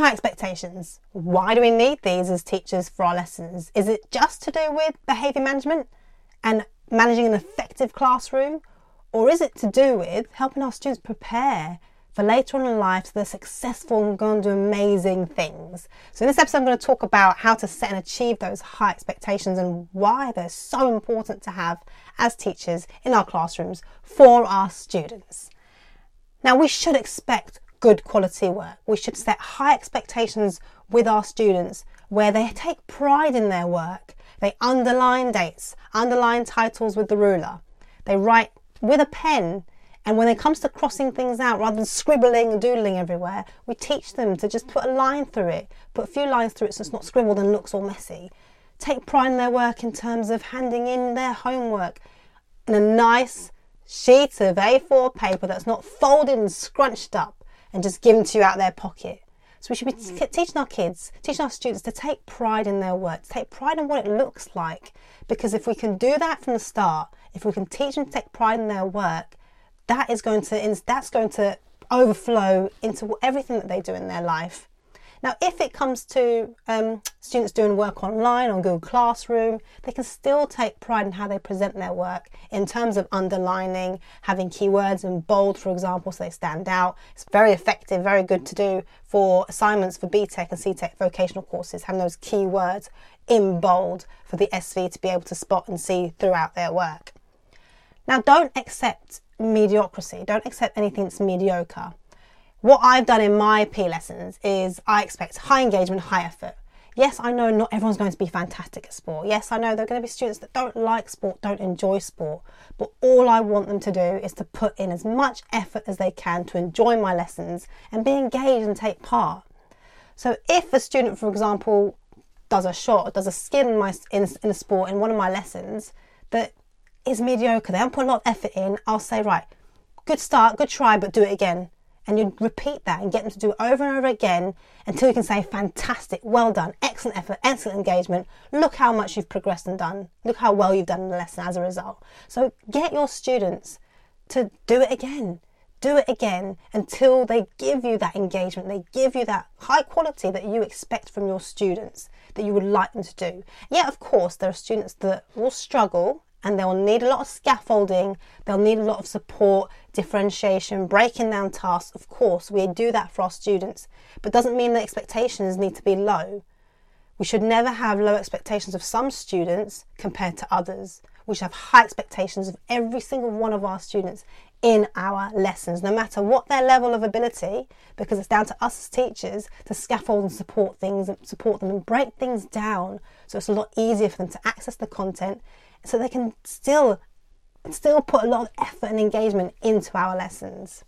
High expectations. Why do we need these as teachers for our lessons? Is it just to do with behaviour management and managing an effective classroom? Or is it to do with helping our students prepare for later on in life so they're successful and go and do amazing things? So, in this episode, I'm going to talk about how to set and achieve those high expectations and why they're so important to have as teachers in our classrooms for our students. Now, we should expect good quality work. We should set high expectations with our students where they take pride in their work. They underline dates, underline titles with the ruler. They write with a pen. And when it comes to crossing things out, rather than scribbling and doodling everywhere, we teach them to just put a line through it, put a few lines through it so it's not scribbled and looks all messy. Take pride in their work in terms of handing in their homework in a nice sheet of A4 paper that's not folded and scrunched up and just given to you out of their pocket. So we should be mm. t- teaching our kids, teaching our students to take pride in their work, to take pride in what it looks like. Because if we can do that from the start, if we can teach them to take pride in their work, that is going to that's going to overflow into everything that they do in their life. Now, if it comes to um, students doing work online on Google Classroom, they can still take pride in how they present their work in terms of underlining, having keywords in bold, for example, so they stand out. It's very effective, very good to do for assignments for BTEC and CTEC vocational courses, having those keywords in bold for the SV to be able to spot and see throughout their work. Now, don't accept mediocrity, don't accept anything that's mediocre. What I've done in my P lessons is I expect high engagement, high effort. Yes, I know not everyone's going to be fantastic at sport. Yes, I know there are going to be students that don't like sport, don't enjoy sport. But all I want them to do is to put in as much effort as they can to enjoy my lessons and be engaged and take part. So if a student, for example, does a shot, does a skin in, my, in, in a sport in one of my lessons that is mediocre, they haven't put a lot of effort in, I'll say, right, good start, good try, but do it again and you repeat that and get them to do it over and over again until you can say, fantastic, well done, excellent effort, excellent engagement. Look how much you've progressed and done. Look how well you've done in the lesson as a result. So get your students to do it again. Do it again until they give you that engagement, they give you that high quality that you expect from your students, that you would like them to do. Yeah, of course, there are students that will struggle and they'll need a lot of scaffolding, they'll need a lot of support, differentiation, breaking down tasks. Of course, we do that for our students, but doesn't mean the expectations need to be low. We should never have low expectations of some students compared to others. We should have high expectations of every single one of our students in our lessons, no matter what their level of ability, because it's down to us as teachers to scaffold and support things and support them and break things down so it's a lot easier for them to access the content so they can still still put a lot of effort and engagement into our lessons.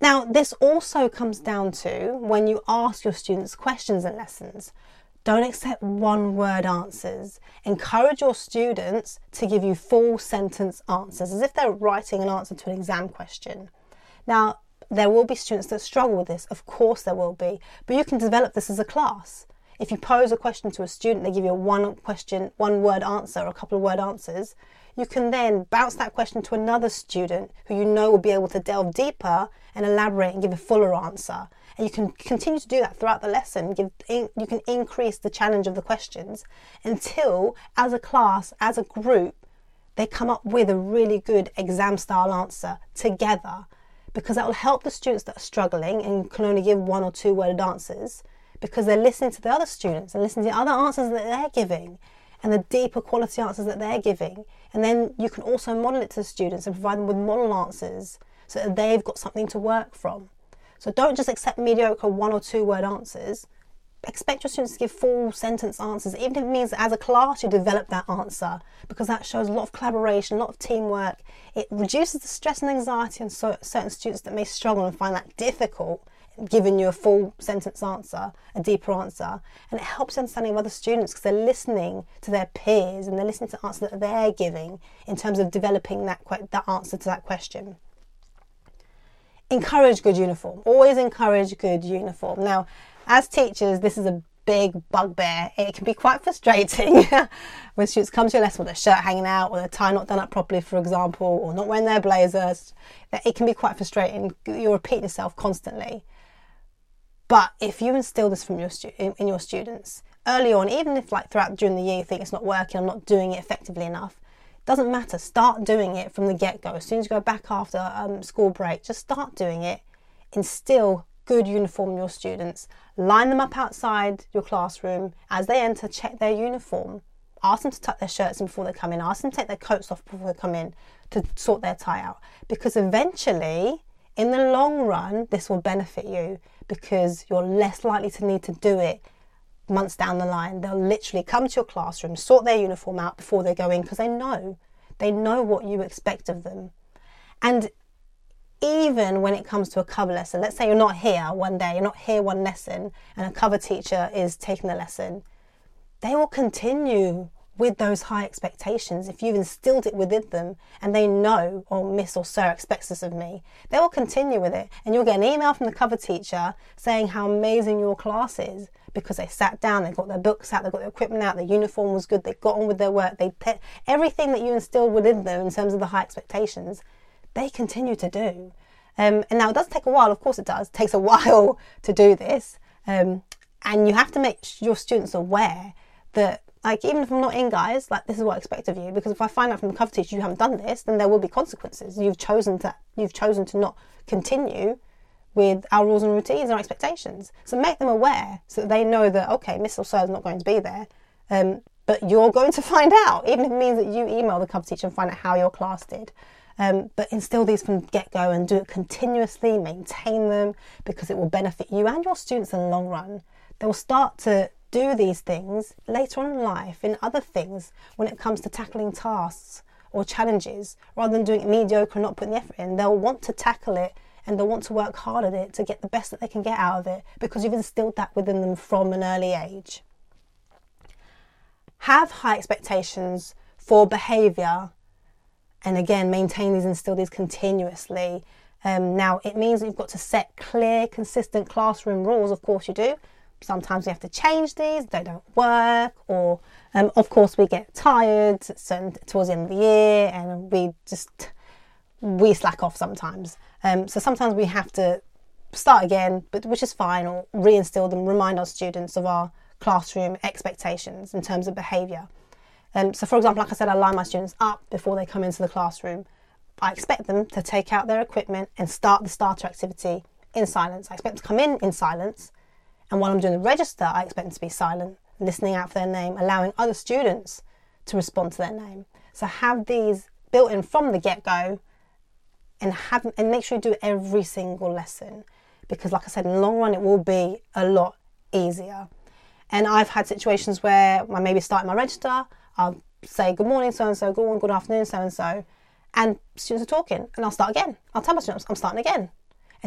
Now, this also comes down to when you ask your students questions in lessons. Don't accept one word answers. Encourage your students to give you full sentence answers as if they're writing an answer to an exam question. Now, there will be students that struggle with this, of course, there will be, but you can develop this as a class. If you pose a question to a student, they give you a one question, one word answer, or a couple of word answers. You can then bounce that question to another student who you know will be able to delve deeper and elaborate and give a fuller answer. And you can continue to do that throughout the lesson. Give, you can increase the challenge of the questions until, as a class, as a group, they come up with a really good exam style answer together because that will help the students that are struggling and can only give one or two worded answers because they're listening to the other students and listening to the other answers that they're giving and the deeper quality answers that they're giving. And then you can also model it to the students and provide them with model answers so that they've got something to work from. So don't just accept mediocre one or two word answers. Expect your students to give full sentence answers, even if it means as a class you develop that answer, because that shows a lot of collaboration, a lot of teamwork. It reduces the stress and anxiety on certain students that may struggle and find that difficult giving you a full sentence answer, a deeper answer, and it helps understanding of other students because they're listening to their peers and they're listening to the answer that they're giving in terms of developing that that answer to that question. Encourage good uniform. Always encourage good uniform. Now, as teachers, this is a big bugbear. It can be quite frustrating when students come to your lesson with their shirt hanging out or their tie not done up properly, for example, or not wearing their blazers. It can be quite frustrating. You're repeating yourself constantly. But if you instill this from your stu- in, your students early on, even if like throughout during the year you think it's not working, I'm not doing it effectively enough, doesn't matter. Start doing it from the get go. As soon as you go back after um, school break, just start doing it. Instill good uniform in your students. Line them up outside your classroom as they enter. Check their uniform. Ask them to tuck their shirts in before they come in. Ask them to take their coats off before they come in to sort their tie out. Because eventually, in the long run, this will benefit you because you're less likely to need to do it months down the line. They'll literally come to your classroom, sort their uniform out before they go in because they know. They know what you expect of them. And even when it comes to a cover lesson, let's say you're not here one day, you're not here one lesson, and a cover teacher is taking the lesson, they will continue with those high expectations, if you've instilled it within them and they know, or Miss or Sir expects this of me, they will continue with it. And you'll get an email from the cover teacher saying how amazing your class is because they sat down, they got their books out, they got their equipment out, their uniform was good, they got on with their work, they te- everything that you instilled within them in terms of the high expectations, they continue to do. Um, and now it does take a while, of course it does. It takes a while to do this. Um, and you have to make your students aware that like even if I'm not in, guys, like this is what I expect of you. Because if I find out from the cover teacher you haven't done this, then there will be consequences. You've chosen to you've chosen to not continue with our rules and routines and our expectations. So make them aware so that they know that okay, Miss or Sir is not going to be there. Um, but you're going to find out, even if it means that you email the cover teacher and find out how your class did. Um, but instill these from get go and do it continuously, maintain them because it will benefit you and your students in the long run. They will start to do these things later on in life in other things when it comes to tackling tasks or challenges rather than doing it mediocre and not putting the effort in. They'll want to tackle it and they'll want to work hard at it to get the best that they can get out of it because you've instilled that within them from an early age. Have high expectations for behaviour and again maintain these and instill these continuously. Um, now, it means you've got to set clear, consistent classroom rules, of course, you do sometimes we have to change these, they don't work, or um, of course we get tired towards the end of the year and we just we slack off sometimes. Um, so sometimes we have to start again, but which is fine, or reinstill them, remind our students of our classroom expectations in terms of behaviour. Um, so, for example, like I said, I line my students up before they come into the classroom. I expect them to take out their equipment and start the starter activity in silence. I expect them to come in in silence and while I'm doing the register, I expect them to be silent, listening out for their name, allowing other students to respond to their name. So have these built in from the get go and have and make sure you do every single lesson because like I said in the long run it will be a lot easier. And I've had situations where I maybe start my register, I'll say good morning so and so, good morning, good afternoon so and so, and students are talking and I'll start again. I'll tell my students I'm starting again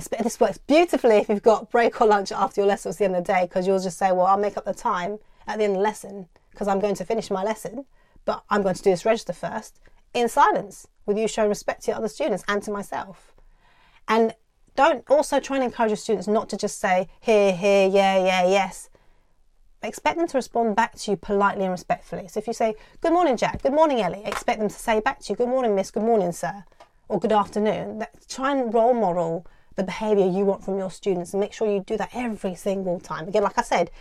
this works beautifully if you've got break or lunch after your lesson at the end of the day because you'll just say, well, I'll make up the time at the end of the lesson because I'm going to finish my lesson, but I'm going to do this register first in silence with you showing respect to your other students and to myself. And don't also try and encourage your students not to just say, here, here, yeah, yeah, yes. Expect them to respond back to you politely and respectfully. So if you say, good morning, Jack, good morning, Ellie, expect them to say back to you, good morning, miss, good morning, sir, or good afternoon. Try and role model the behaviour you want from your students and make sure you do that every single time. Again, like I said,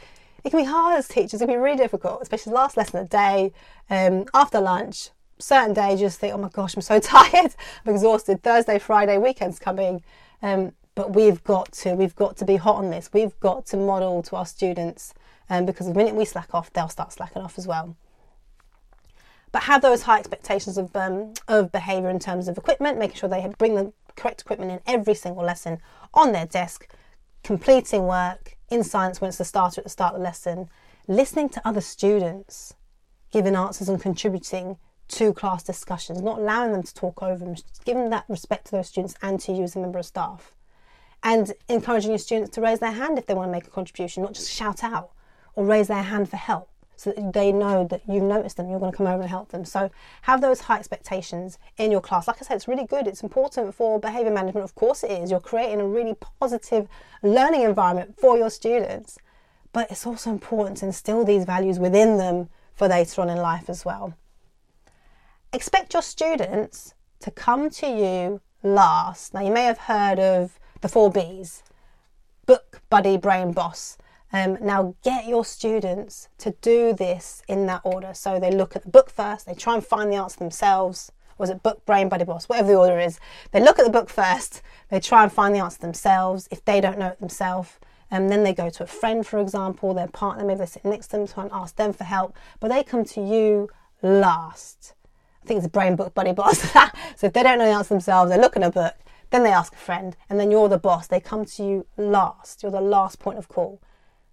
it can be hard as teachers, it can be really difficult, especially the last lesson of the day, um, after lunch. Certain days, you just think, oh my gosh, I'm so tired, I'm exhausted. Thursday, Friday, weekend's coming. Um, but we've got to, we've got to be hot on this. We've got to model to our students um, because the minute we slack off, they'll start slacking off as well but have those high expectations of um, of behaviour in terms of equipment, making sure they bring the correct equipment in every single lesson on their desk, completing work in science when it's the starter at the start of the lesson, listening to other students, giving answers and contributing to class discussions, not allowing them to talk over them, giving that respect to those students and to you as a member of staff. And encouraging your students to raise their hand if they want to make a contribution, not just shout out or raise their hand for help so that they know that you've noticed them, you're going to come over and help them. So have those high expectations in your class. Like I said, it's really good. It's important for behaviour management. Of course it is. You're creating a really positive learning environment for your students. But it's also important to instill these values within them for later on in life as well. Expect your students to come to you last. Now, you may have heard of the four B's book buddy brain boss. Um, now get your students to do this in that order. So they look at the book first, they try and find the answer themselves. Was it book, brain, buddy, boss, whatever the order is? They look at the book first, they try and find the answer themselves. If they don't know it themselves, and um, then they go to a friend, for example, their partner, maybe they sit next to them, try and ask them for help, but they come to you last. I think it's a brain book buddy boss. so if they don't know the answer themselves, they look in a book, then they ask a friend, and then you're the boss. They come to you last. You're the last point of call.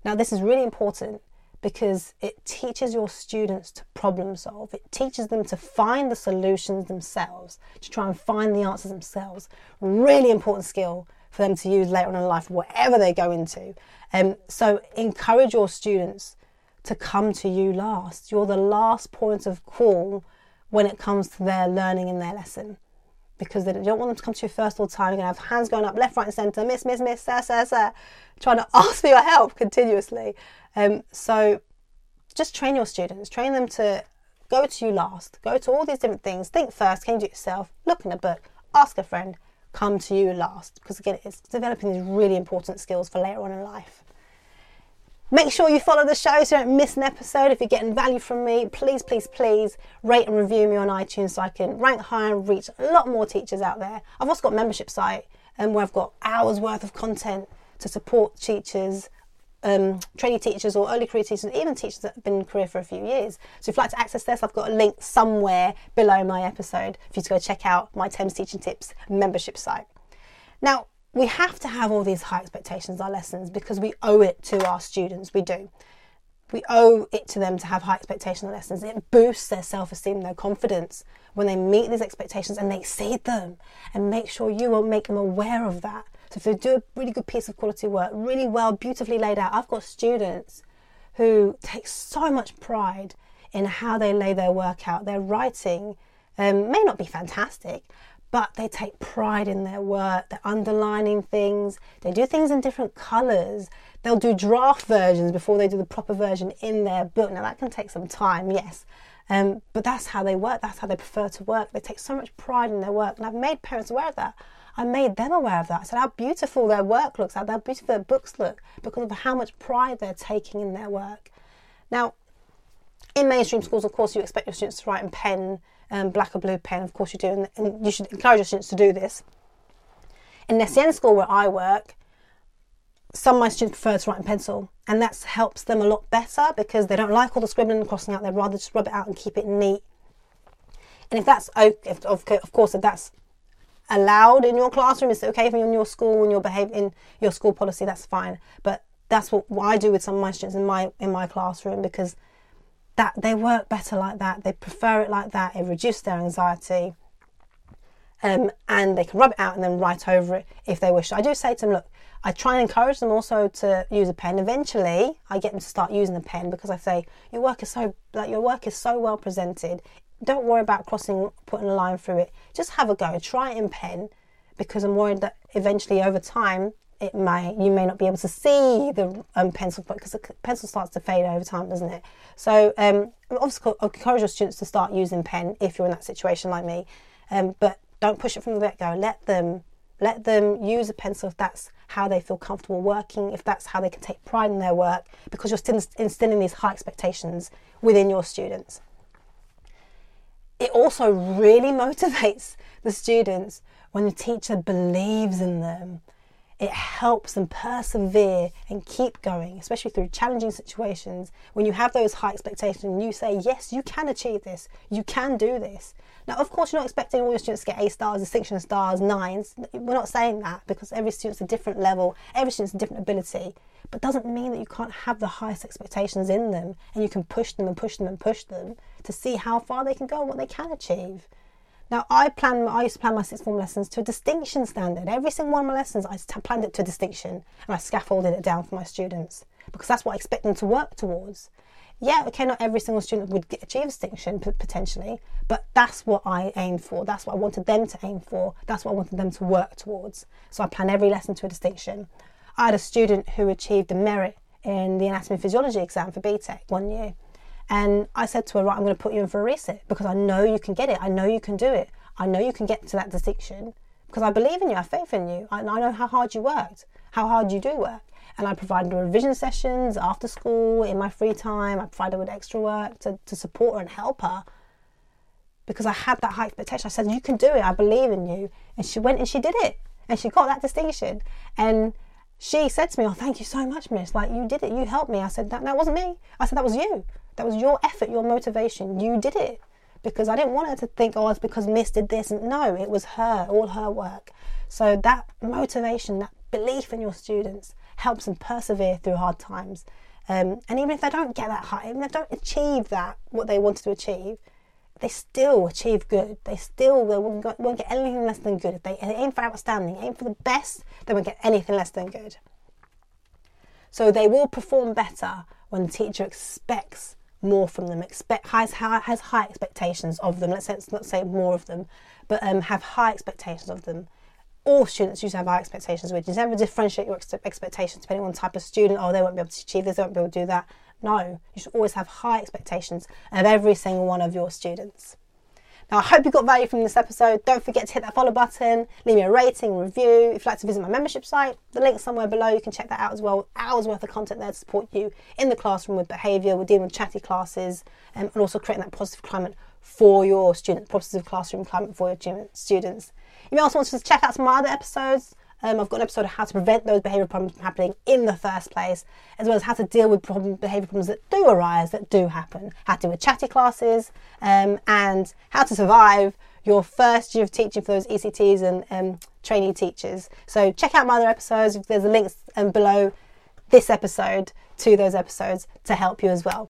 Now, this is really important because it teaches your students to problem solve. It teaches them to find the solutions themselves, to try and find the answers themselves. Really important skill for them to use later on in life, whatever they go into. Um, so encourage your students to come to you last. You're the last point of call when it comes to their learning in their lesson because they don't want them to come to you first all the time. You're going to have hands going up left, right, and centre, miss, miss, miss, sir, sir, sir, trying to ask for your help continuously. Um, so just train your students, train them to go to you last, go to all these different things, think first, can you do it yourself, look in a book, ask a friend, come to you last. Because again, it's developing these really important skills for later on in life. Make sure you follow the show so you don't miss an episode. If you're getting value from me, please, please, please rate and review me on iTunes so I can rank higher and reach a lot more teachers out there. I've also got a membership site and um, where I've got hours worth of content to support teachers, um, trainee teachers or early career teachers, even teachers that have been in career for a few years. So if you'd like to access this, I've got a link somewhere below my episode for you to go check out my Tem's Teaching Tips membership site. Now, we have to have all these high expectations our lessons because we owe it to our students. We do. We owe it to them to have high expectation lessons. It boosts their self esteem, their confidence when they meet these expectations and they exceed them. And make sure you will make them aware of that. So if they do a really good piece of quality work, really well, beautifully laid out, I've got students who take so much pride in how they lay their work out. Their writing um, may not be fantastic, but they take pride in their work. They're underlining things. They do things in different colours. They'll do draft versions before they do the proper version in their book. Now, that can take some time, yes. Um, but that's how they work. That's how they prefer to work. They take so much pride in their work. And I've made parents aware of that. I made them aware of that. I said how beautiful their work looks, how beautiful their books look, because of how much pride they're taking in their work. Now, in mainstream schools, of course, you expect your students to write in pen um, black or blue pen. Of course, you do, and, and you should encourage your students to do this. In the school where I work, some of my students prefer to write in pencil, and that helps them a lot better because they don't like all the scribbling and crossing out. They'd rather just rub it out and keep it neat. And if that's okay, if, of, of course, if that's allowed in your classroom, it's okay for you in your school and your behavior in your school policy. That's fine. But that's what, what I do with some of my students in my in my classroom because that they work better like that. They prefer it like that. It reduces their anxiety. Um, and they can rub it out and then write over it if they wish. I do say to them, look, I try and encourage them also to use a pen. Eventually, I get them to start using a pen because I say your work is so like your work is so well presented. Don't worry about crossing, putting a line through it. Just have a go. Try it in pen because I'm worried that eventually over time it may you may not be able to see the um, pencil because the pencil starts to fade over time, doesn't it? So um, obviously, I encourage your students to start using pen if you're in that situation like me, um, but don't push it from the get go. Let them let them use a pencil if that's how they feel comfortable working, if that's how they can take pride in their work, because you're still instilling these high expectations within your students. It also really motivates the students when the teacher believes in them it helps them persevere and keep going, especially through challenging situations. When you have those high expectations and you say, Yes, you can achieve this, you can do this. Now, of course, you're not expecting all your students to get A stars, distinction stars, nines. We're not saying that because every student's a different level, every student's a different ability. But doesn't mean that you can't have the highest expectations in them and you can push them and push them and push them to see how far they can go and what they can achieve. Now, I plan. I used to plan my sixth form lessons to a distinction standard. Every single one of my lessons, I planned it to a distinction, and I scaffolded it down for my students because that's what I expect them to work towards. Yeah, okay, not every single student would achieve distinction potentially, but that's what I aimed for. That's what I wanted them to aim for. That's what I wanted them to work towards. So I plan every lesson to a distinction. I had a student who achieved a merit in the anatomy and physiology exam for BTEC one year. And I said to her, right, I'm going to put you in for a resit because I know you can get it. I know you can do it. I know you can get to that distinction. because I believe in you, I have faith in you. I, I know how hard you worked, how hard you do work. And I provided her revision sessions after school, in my free time. I provided her with extra work to, to support her and help her because I had that high expectation. I said, You can do it, I believe in you. And she went and she did it. And she got that distinction. And she said to me, Oh, thank you so much, miss. Like, you did it. You helped me. I said, That, that wasn't me. I said, That was you. That was your effort, your motivation. You did it. Because I didn't want her to think, Oh, it's because miss did this. No, it was her, all her work. So that motivation, that belief in your students helps them persevere through hard times. Um, and even if they don't get that high, even if they don't achieve that, what they wanted to achieve, they still achieve good. They still they won't, won't get anything less than good. If they aim for outstanding, aim for the best, they won't get anything less than good. So they will perform better when the teacher expects more from them, expect has has high expectations of them. Let's, say, let's not say more of them, but um, have high expectations of them. All students used to have high expectations, which is never differentiate your expectations depending on type of student. Oh, they won't be able to achieve this, they won't be able to do that. No, you should always have high expectations of every single one of your students. Now, I hope you got value from this episode. Don't forget to hit that follow button, leave me a rating, review. If you'd like to visit my membership site, the link's somewhere below. You can check that out as well. Hours worth of content there to support you in the classroom with behaviour. We're dealing with chatty classes um, and also creating that positive climate for your students, positive classroom climate for your students. You may also want to check out some of my other episodes. Um, I've got an episode of how to prevent those behaviour problems from happening in the first place, as well as how to deal with problem, behaviour problems that do arise, that do happen, how to deal with chatty classes, um, and how to survive your first year of teaching for those ECTs and um, trainee teachers. So check out my other episodes. There's a links um, below this episode to those episodes to help you as well.